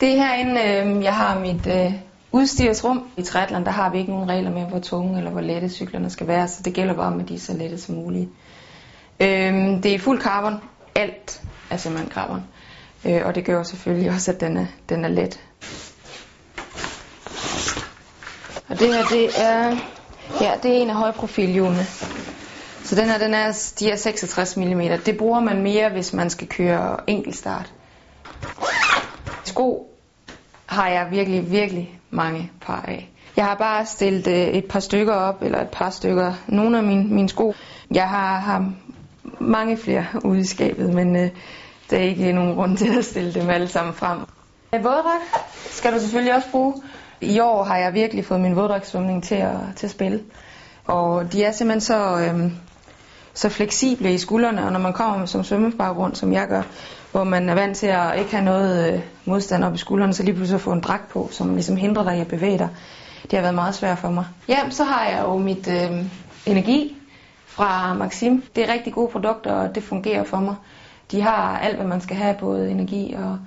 Det er herinde, øh, jeg har mit øh, udstyrsrum. I Trætland, der har vi ikke nogen regler med, hvor tunge eller hvor lette cyklerne skal være, så det gælder bare om, at de er så lette som muligt. Øh, det er fuld carbon. Alt er simpelthen carbon. Øh, og det gør selvfølgelig også, at den er, den er let. Og det her, det er, ja, det er en af højprofilhjulene. Så den her, den er, de er 66 mm. Det bruger man mere, hvis man skal køre enkeltstart. Sko har jeg virkelig, virkelig mange par af. Jeg har bare stillet øh, et par stykker op, eller et par stykker, nogle af mine, mine sko. Jeg har, har mange flere ude i skabet, men øh, der er ikke nogen grund til at stille dem alle sammen frem. Våddrag skal du selvfølgelig også bruge. I år har jeg virkelig fået min våddragtsvømning til at, til at spille. Og de er simpelthen så, øh, så fleksible i skuldrene, og når man kommer som svømmebaggrund, som jeg gør, hvor man er vant til at ikke have noget øh, modstand op i skuldrene, så lige pludselig at få en dragt på, som ligesom hindrer dig i at bevæge dig. Det har været meget svært for mig. Ja, så har jeg jo mit øh, energi fra Maxim. Det er rigtig gode produkter, og det fungerer for mig. De har alt, hvad man skal have, både energi og,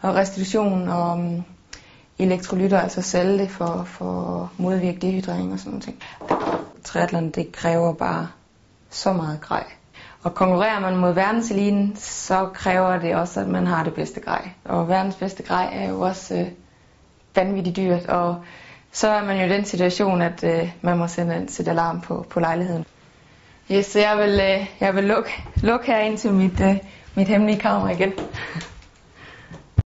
og restitution og um, elektrolytter, altså salte for, for at modvirke dehydrering og sådan noget. Triathlon, det kræver bare så meget grej. Og konkurrerer man mod verdenseliten, så kræver det også, at man har det bedste grej. Og verdens bedste grej er jo også øh, vanvittigt dyrt, og så er man jo i den situation, at øh, man må sende, sit alarm på, på lejligheden. Yes, så jeg vil, øh, jeg vil lukke, lukke her ind til mit, øh, mit hemmelige kammer igen.